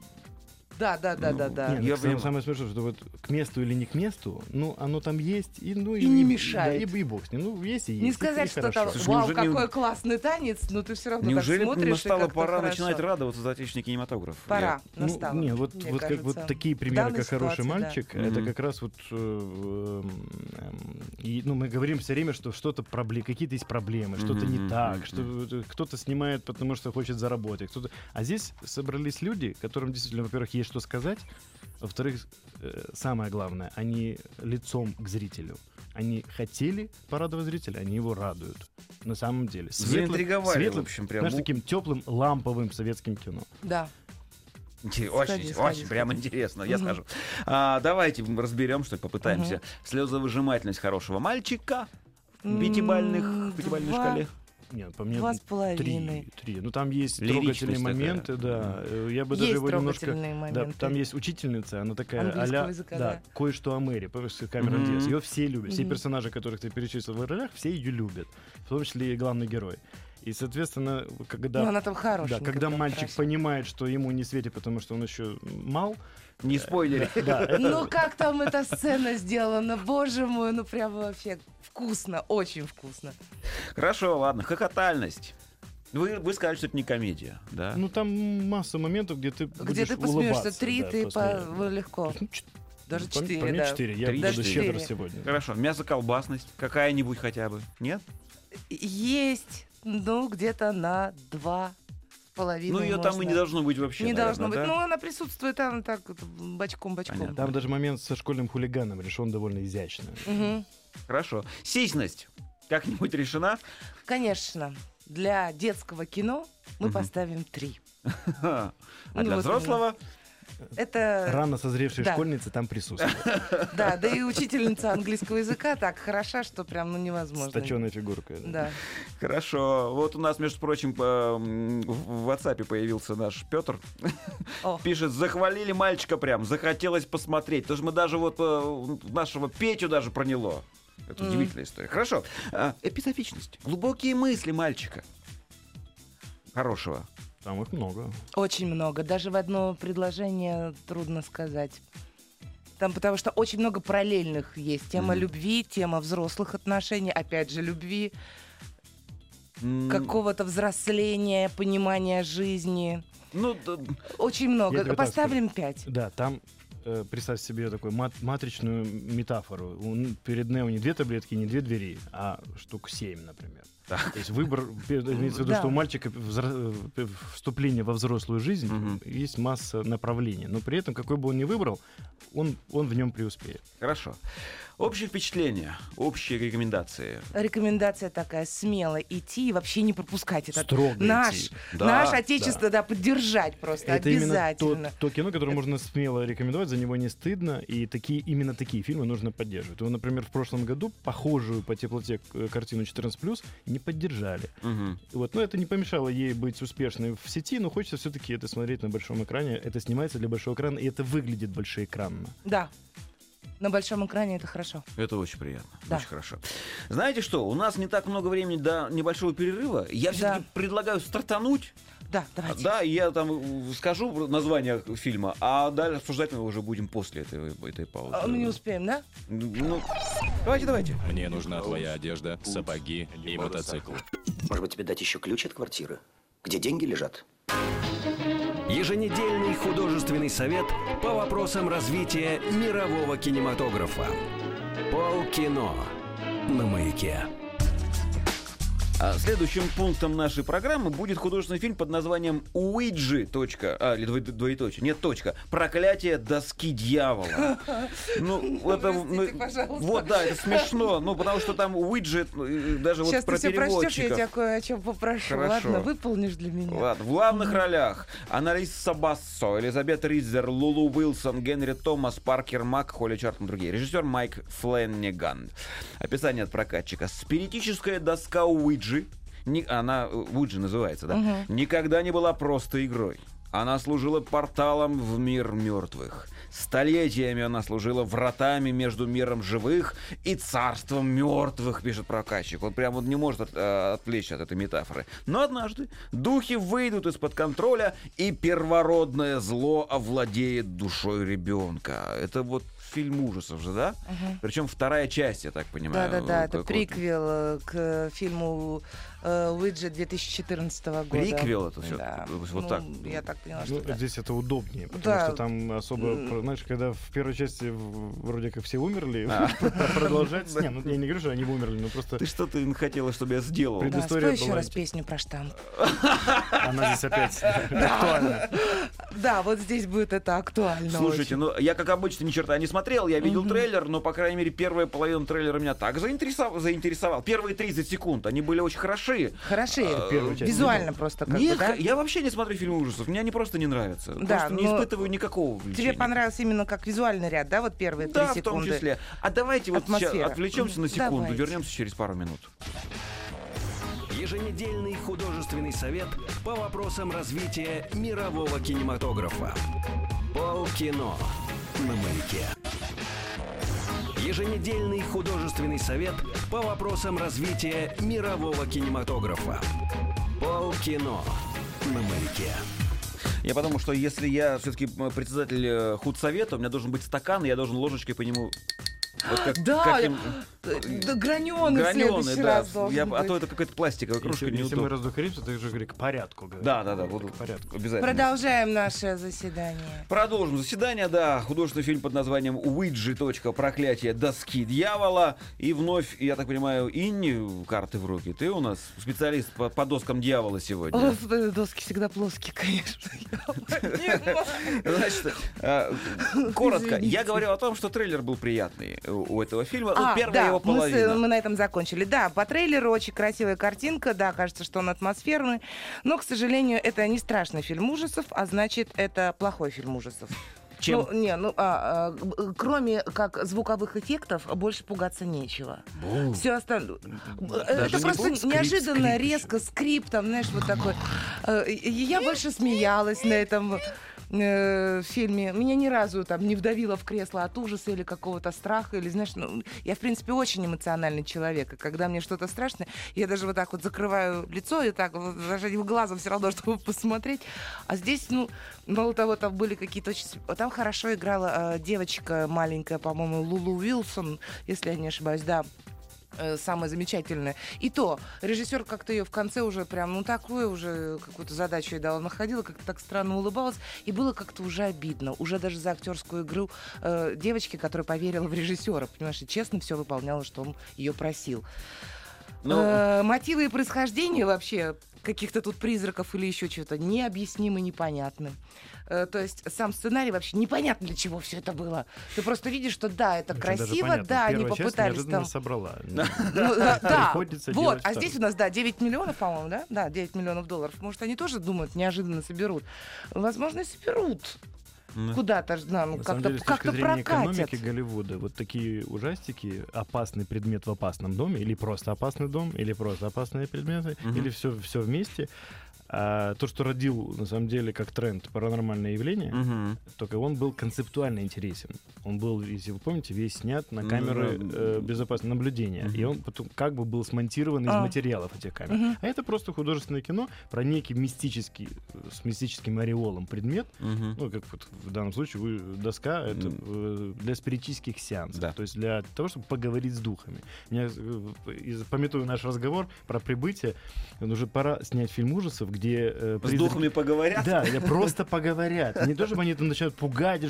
Да, да, да, да, да. Не, ну, Я самое, понимаю. самое смешное, что вот к месту или не к месту, ну, оно там есть, и, ну, И не мешает. Да, и, и бог с ним. Ну, есть и есть. Не и- сказать, и что хорошо. там, Слушай, вау, неужели- какой классный танец, но ты все равно Неужели так смотришь, и настала пора хорошо. начинать радоваться за отечественный кинематограф? Пора, Ну, настало. не, вот, мне вот, как, вот такие примеры, как хороший ситуации, да. мальчик, это как раз вот э, эм, и, ну, мы говорим все время, что что-то проблемы, какие-то есть проблемы, что-то не так, что э, кто-то снимает, потому что хочет заработать, кто-то. А здесь собрались люди, которым действительно, во-первых, есть что сказать, во-вторых, э, самое главное, они лицом к зрителю. Они хотели порадовать зрителя, они его радуют. На самом деле. Заинтриговали, в общем, прям. знаешь, Ну, таким теплым ламповым советским кино. Да. Очень, сходи, очень сходи. прям интересно, я Мгм. скажу. А, давайте разберем, что ли, попытаемся. Мгм. Слезовыжимательность хорошего мальчика в пятибальных, пятибальной шкале. Нет, по мне Два с три, половиной. три. Ну там есть Лиричность трогательные такая. моменты, да. Э, Я бы даже Есть его немножко. Да, там есть учительница, она такая Английского а языка, да, да. кое-что о Мэри, Камерон Мгм. Диас. Ее все любят, все персонажи, которых ты перечислил в ролях, все ее любят, в том числе и главный герой. И, соответственно, когда, Ну, она там хорошая. да, когда мальчик понимает, что ему не светит, потому что он еще мал, Не спойлери. да, Ну как там эта сцена сделана, боже мой, ну прям вообще вкусно, очень вкусно. Хорошо, ладно, хохотальность. Вы, вы сказали, что это не комедия, да? ну там масса моментов, где ты Где ты посмеешься, три да, ты по... легко. Ну, Даже четыре, мне да. четыре, я Три, буду четыре. щедр сегодня. Хорошо, мясо-колбасность какая-нибудь хотя бы, нет? Есть, ну, где-то на два половиной Ну, ее там и можно. не должно быть вообще, Не должно быть. наверное, Ну, она присутствует там так бочком-бочком. Там даже момент со школьным хулиганом решен довольно изящно. Да? Хорошо. Сисьность как-нибудь решена? Конечно, для детского кино мы Мгм. поставим три. <laughs> А Ну, для взрослого? Это, Рано созревшие да. школьницы там присутствуют. <laughs> да, да и учительница английского языка так хороша, что прям ну невозможно. точенной фигуркой. да. Да. Хорошо. Вот у нас, между прочим, в WhatsApp появился наш Петр. О. Пишет, захвалили мальчика прям, захотелось посмотреть. Потому что мы даже вот э, нашего Петю даже проняло. Это удивительная история. Хорошо. А, эпизофичность. Глубокие мысли мальчика. Хорошего. Там их много. Очень много. Даже в одно предложение трудно сказать. Там потому что очень много параллельных есть. Тема Мгм. любви, тема взрослых отношений, опять же, любви, М, какого-то взросления, понимания жизни. Ну, да, Очень много. Поставим пять. Да, там э, представь себе такую мат- матричную метафору. Он- перед Нео не две таблетки, не две двери, а штук семь, например. То есть выбор, пе- имеется в виду, что у мальчика э, вступление во взрослую жизнь Мгм. есть масса направлений. Но при этом, какой бы он ни выбрал, он, он в нем преуспеет. хорошо. Общее впечатление, общие рекомендации. Рекомендация такая, смело идти и вообще не пропускать этот Строго наш, идти. Да, наш отечество, да. поддержать просто Это именно обязательно. то, то кино, которое можно смело рекомендовать, за него не стыдно, и такие, именно такие фильмы нужно поддерживать. Вот, например, в прошлом году похожую по теплоте э, картину 14+, не поддержали. Мгм. Вот, но это не помешало ей быть успешной в сети, но хочется все-таки это смотреть на большом экране. Это снимается для большого экрана, и это выглядит большеэкранно. Да. На большом экране это хорошо. Это очень приятно. Да. Очень хорошо. Знаете что? У нас не так много времени до небольшого перерыва. Я все-таки Да. предлагаю стартануть. Да, давайте. Да, я там э, скажу название фильма, а дальше обсуждать мы уже будем после этой, этой паузы. А мы не успеем, да? Ну, давайте, давайте. Мне нужна твоя одежда, сапоги и мотоцикл. Может быть, тебе дать еще ключ от квартиры? Где деньги лежат? Еженедельный художественный совет по вопросам развития мирового кинематографа. Полкино на маяке. А следующим пунктом нашей программы будет художественный фильм под названием Уиджи. Точка, а, или двое- двоеточие. Нет, точка. Проклятие доски дьявола. <laughs> Ну, это... Вот, да, это смешно. Ну, потому что там Уиджи, э, даже вот Сейчас про ты все прочтешь, я переводчиков. тебя кое о чем попрошу. Ладно, выполнишь для меня. Ладно, в главных ролях Аналиса Бассо, Элизабет Ризер, Лулу Уилсон, Генри Томас, Паркер Мак, Холли Чартон и другие. Режиссер Майк Фленниган. Описание от прокатчика. Спиритическая доска Уиджи, ни- она э, Уиджи называется, да? Никогда не была просто игрой. Она служила порталом в мир мертвых. Столетиями она служила вратами между миром живых и царством мертвых, пишет прокатчик. Он прям вот не может от- э, отвлечься от этой метафоры. Но однажды духи выйдут из-под контроля, и первородное зло овладеет душой ребенка. Это вот фильм ужасов же, да? Причем вторая часть, я так понимаю. Да-да-да, это приквел э, к фильму э, Уиджи 2014 года. Приквел это всё? Да. Вот Ну, так? Я так поняла, что Ну, да. здесь это удобнее, потому Да. что там особо, знаешь, когда в первой части вроде как все умерли, А. <laughs> продолжать... Не, ну я не говорю, что они умерли, но просто Ты что ты хотела, чтобы я сделал? Пред- Да, предыстория спой еще раз песню про штамп. она здесь опять актуальна. Да, вот здесь будет это актуально. Слушайте, ну я как обычно ни черта не смотрел, я видел трейлер, но по крайней мере первая половина трейлера меня так заинтересовал, заинтересовал. Первые 30 секунд, они были очень хороши. Хороши. часть Визуально просто как Нет, бы, да? я вообще не смотрю фильмы ужасов, мне они просто не нравятся. Да, просто не но испытываю никакого увлечения. Тебе понравился именно как визуальный ряд, да, вот первые три Да, в секунды? том числе. А давайте вот сейчас отвлечемся на секунду, Давайте. вернемся через пару минут. Еженедельный художественный совет по вопросам развития мирового кинематографа. Полкино на маяке. Еженедельный художественный совет по вопросам развития мирового кинематографа. Полкино на маяке. Я подумал, что если я все-таки председатель э, худсовета, у меня должен быть стакан, и я должен ложечкой по нему... Вот как, Да, как им- Да, граненый в следующий да. раз должен Я- а быть. то это какая-то пластиковая кружка, Если, если мы раздухаримся, ты же говори к порядку. говори. Да, да, да, буду К порядку. обязательно. Продолжаем наше заседание. Продолжим заседание, да. Художественный фильм под названием «Уиджи. Проклятие доски дьявола». И вновь, я так понимаю, Инни карты в руки. Ты у нас специалист по, по доскам дьявола сегодня. О, э, доски всегда плоские, конечно. <laughs> Значит, э, коротко, я говорил о том, что трейлер был приятный у этого фильма. Ну, А, первая да, его мы, с- половина. мы на этом закончили. Да, по трейлеру очень красивая картинка, да, кажется, что он атмосферный, но, к сожалению, это не страшный фильм ужасов, а значит, это плохой фильм ужасов. Чем? Ну, не, ну, а, а, кроме как звуковых эффектов, больше пугаться нечего. Все остальное. даже Это не просто скрип, неожиданно, скрип резко, скрип, там, знаешь, вот такой. Э, Я больше смеялась на этом э, фильме. Меня ни разу там не вдавило в кресло от ужаса или какого-то страха, или, знаешь, ну, я, в принципе, очень эмоциональный человек, и когда мне что-то страшно, я даже вот так вот закрываю лицо и так вот зажатым глазом все равно, <laughs> чтобы посмотреть. А здесь, ну, мало того, там были какие-то очень... Там хорошо играла э, девочка маленькая, по-моему, Лулу Уилсон, если я не ошибаюсь, да, э, самое замечательное. И то, режиссер как-то ее в конце уже прям, ну, такую уже какую-то задачу ей дал. Она ходила, как-то так странно улыбалась, и было как-то уже обидно. Уже даже за актерскую игру э, девочки, которая поверила в режиссера, понимаешь, и честно все выполняла, что он ее просил. Ну, Э, мотивы и происхождение вообще каких-то тут призраков или еще чего-то необъяснимы, непонятны. Э, То есть сам сценарий вообще непонятно для чего все это было. Ты просто видишь, что да, это даже красиво, да, они первая часть попытались там собрала. ну, да, <laughs> да. Вот, а здесь у нас, да, 9 миллионов, по-моему, да? Да, 9 миллионов долларов. Может, они тоже думают, неожиданно соберут. Возможно, соберут. Ну. Куда-то, ж, да, ну, На самом как-то, деле, с точки как-то зрения прокатят. экономики Голливуда, вот такие ужастики, опасный предмет в опасном доме, или просто опасный дом, или просто опасные предметы, Мгм. или все, все вместе. А то, что родил, на самом деле, как тренд паранормальное явление, мгм. только он был концептуально интересен. Он был, если вы помните, весь снят на Ну, камеры да. э, безопасного наблюдения. Мгм. И он потом как бы был смонтирован из А. материалов этих камер. Мгм. А это просто художественное кино про некий мистический, э, с мистическим ореолом предмет, Мгм. ну, как вот в данном случае вы- доска это э, для спиритических сеансов. Да. То есть для того, чтобы поговорить с духами. Меня, э, из- пометуя наш разговор про прибытие, уже пора снять фильм ужасов, где... э, С призраки- духами поговорят? Да, просто поговорят. Не то, чтобы они там начинают пугать.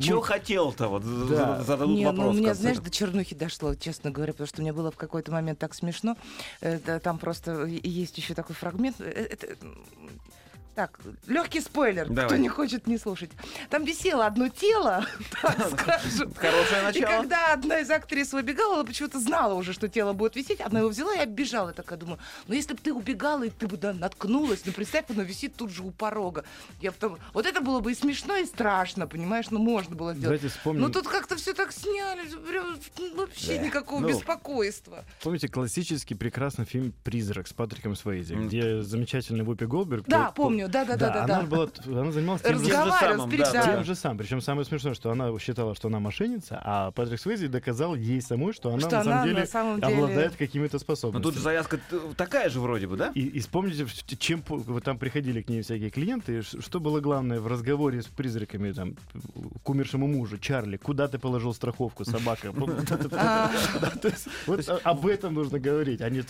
Чего хотел-то? Вот зададут Не, вопрос. ну, у в меня, конце. знаешь, до чернухи дошло, честно говоря, потому что мне было в какой-то момент так смешно. Это, там просто и- есть еще такой фрагмент. Так, легкий спойлер, кто Давай. не хочет не слушать. Там висело одно тело, <laughs> так скажем. Хорошее И начало. когда одна из актрис выбегала, она почему-то знала уже, что тело будет висеть, она его взяла и оббежала. Я такая думаю, ну если бы ты убегала, и ты бы да, наткнулась, ну представь, оно висит тут же у порога. Я потом... Вот это было бы и смешно, и страшно, понимаешь? Ну можно было сделать. Давайте вспомним. Ну тут как-то все так сняли, прям вообще Да. никакого Ну, беспокойства. Помните классический прекрасный фильм «Призрак» с Патриком Свейзи, М. где замечательный Вупи Голдберг... Да, по- помню, да-да-да-да-да. она, была, она занималась тем же, самым, с да, да. да. тем же самым. Причем самое смешное, что она считала, что она мошенница, а Патрик Свейзи доказал ей самой, что она, Что на, она самом деле, на самом деле- обладает какими-то Ну способностями. тут же завязка такая же вроде бы, да? И, и вспомните, чем вот там приходили к ней всякие клиенты, что было главное в разговоре с призраками, там, к умершему мужу, Чарли, куда ты положил страховку, собака? <laughs> Да, Вот об этом нужно говорить, а не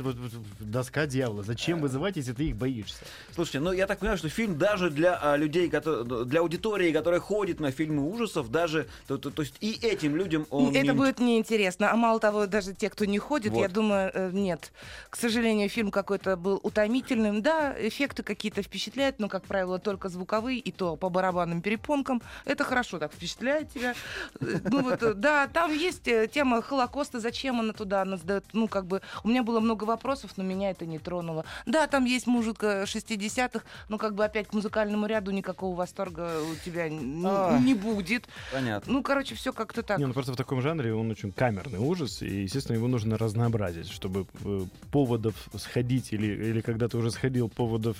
доска дьявола. Зачем вызывать, если ты их боишься? Слушайте, ну я так понимаю, что фильм даже для а, людей, которые, для аудитории, которая ходит на фильмы ужасов, даже, то, то- то есть и этим людям он Это не- будет неинтересно. А мало того, даже те, кто не ходит, Вот. я думаю, э, нет. К сожалению, фильм какой-то был утомительным. Да, эффекты какие-то впечатляют, но, как правило, только звуковые, и то по барабанным перепонкам. Это хорошо так впечатляет тебя. Э, Ну вот, э, да, там есть тема Холокоста, зачем она туда, она задает, ну, как бы, у меня было много вопросов, но меня это не тронуло. Да, там есть музыка 60-х, но, как бы, опять к музыкальному ряду никакого восторга у тебя н- А. не будет. Понятно. Ну, короче, все как-то так. Не, ну просто в таком жанре он очень камерный ужас, и, естественно, его нужно разнообразить, чтобы э, поводов сходить или, или когда ты уже сходил, поводов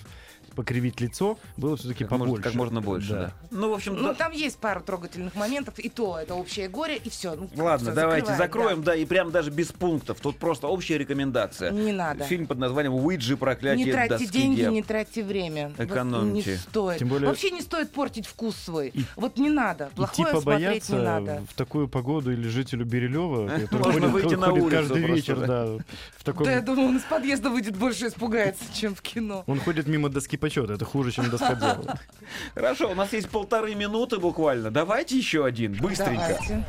покривить лицо, было все-таки Как можно, побольше. как можно больше, да. Ну, в общем, Ну, да- там есть пару трогательных моментов, и то это общее горе, и все. Ну, Ладно, всё, давайте закроем, да. и прям даже без пунктов. Тут просто общая рекомендация. Не надо. Фильм под названием «Уиджи. Проклятие Не тратьте доски деньги, дьявола». не тратьте время. Вот Экономьте. не стоит. Тем более- Вообще не стоит портить вкус свой. И- вот не надо. Плохое Идти смотреть не надо. в такую погоду или жителю Берилева, который Можно выйти на улицу каждый вечер, да. да, в таком... Да, я думаю, он из подъезда выйдет больше испугается, чем в кино. Он ходит мимо доски почета, это хуже, чем доска. <laughs> Хорошо, у нас есть полторы минуты буквально. Давайте еще один, быстренько. Давайте.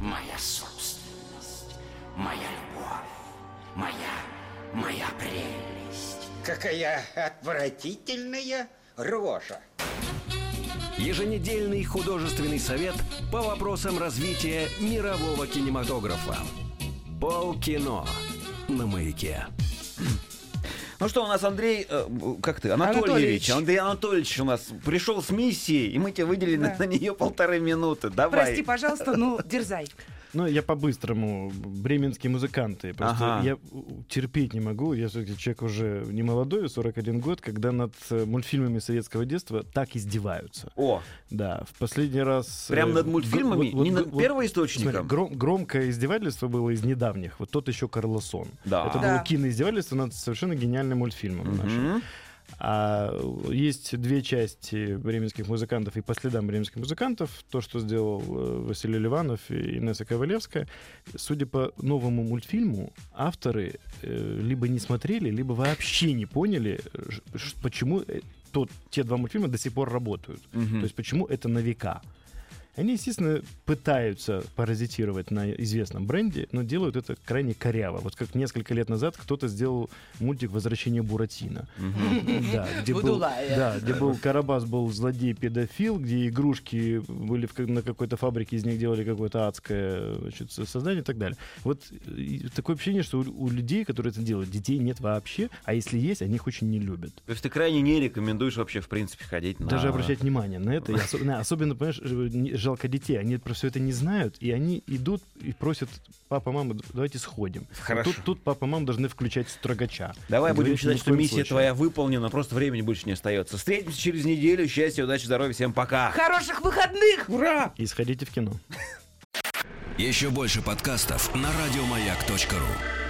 Моя собственность, моя любовь, моя, моя прелесть. Какая отвратительная рожа. Еженедельный художественный совет по вопросам развития мирового кинематографа. Полкино на маяке. Ну что, у нас Андрей, э, как ты, Анатольевич, Анатольевич. Андрей Анатольевич у нас пришел с миссией, и мы тебе выделили Да. на нее полторы минуты. Давай. Прости, пожалуйста, ну, дерзай. Ну, я по-быстрому. Бременские музыканты. Просто Ага. я терпеть не могу. Я все-таки человек уже не молодой, 41 год, когда над э, мультфильмами советского детства так издеваются. О, Да, в последний раз... Прям э, над гр- мультфильмами? Не над первоисточником? смотри, гром- громкое издевательство было из недавних. Вот тот еще Карлосон. Да. Это Да. было киноиздевательство над совершенно гениальным мультфильмом нашим. А есть две части бременских музыкантов и по следам бременских музыкантов. То, что сделал э, Василий Ливанов и Инесса Ковалевская. Судя по новому мультфильму, авторы э, либо не смотрели, либо вообще не поняли, э, почему тот, те два мультфильма до сих пор работают. Мгм. То есть почему это на века. Они, естественно, пытаются паразитировать на известном бренде, но делают это крайне коряво. Вот как несколько лет назад кто-то сделал мультик «Возвращение Буратино». Да, где был, Будулая. да, где был Карабас был злодей-педофил, где игрушки были на какой-то фабрике, из них делали какое-то адское значит, создание и так далее. Вот такое ощущение, что у, людей, которые это делают, детей нет вообще, а если есть, они их очень не любят. То есть ты крайне не рекомендуешь вообще, в принципе, ходить на... Даже обращать внимание на это. Особенно, понимаешь, э, жалко детей. Они про все это не знают, и они идут и просят папа, мама, давайте сходим. Хорошо. Тут, тут папа, мама должны включать строгача. Давай будем считать, что миссия случае. твоя выполнена, просто времени больше не остается. Встретимся через неделю. Счастья, удачи, здоровья, всем пока. Хороших выходных! Ура! И сходите в кино. Еще больше подкастов на радиомаяк.ру.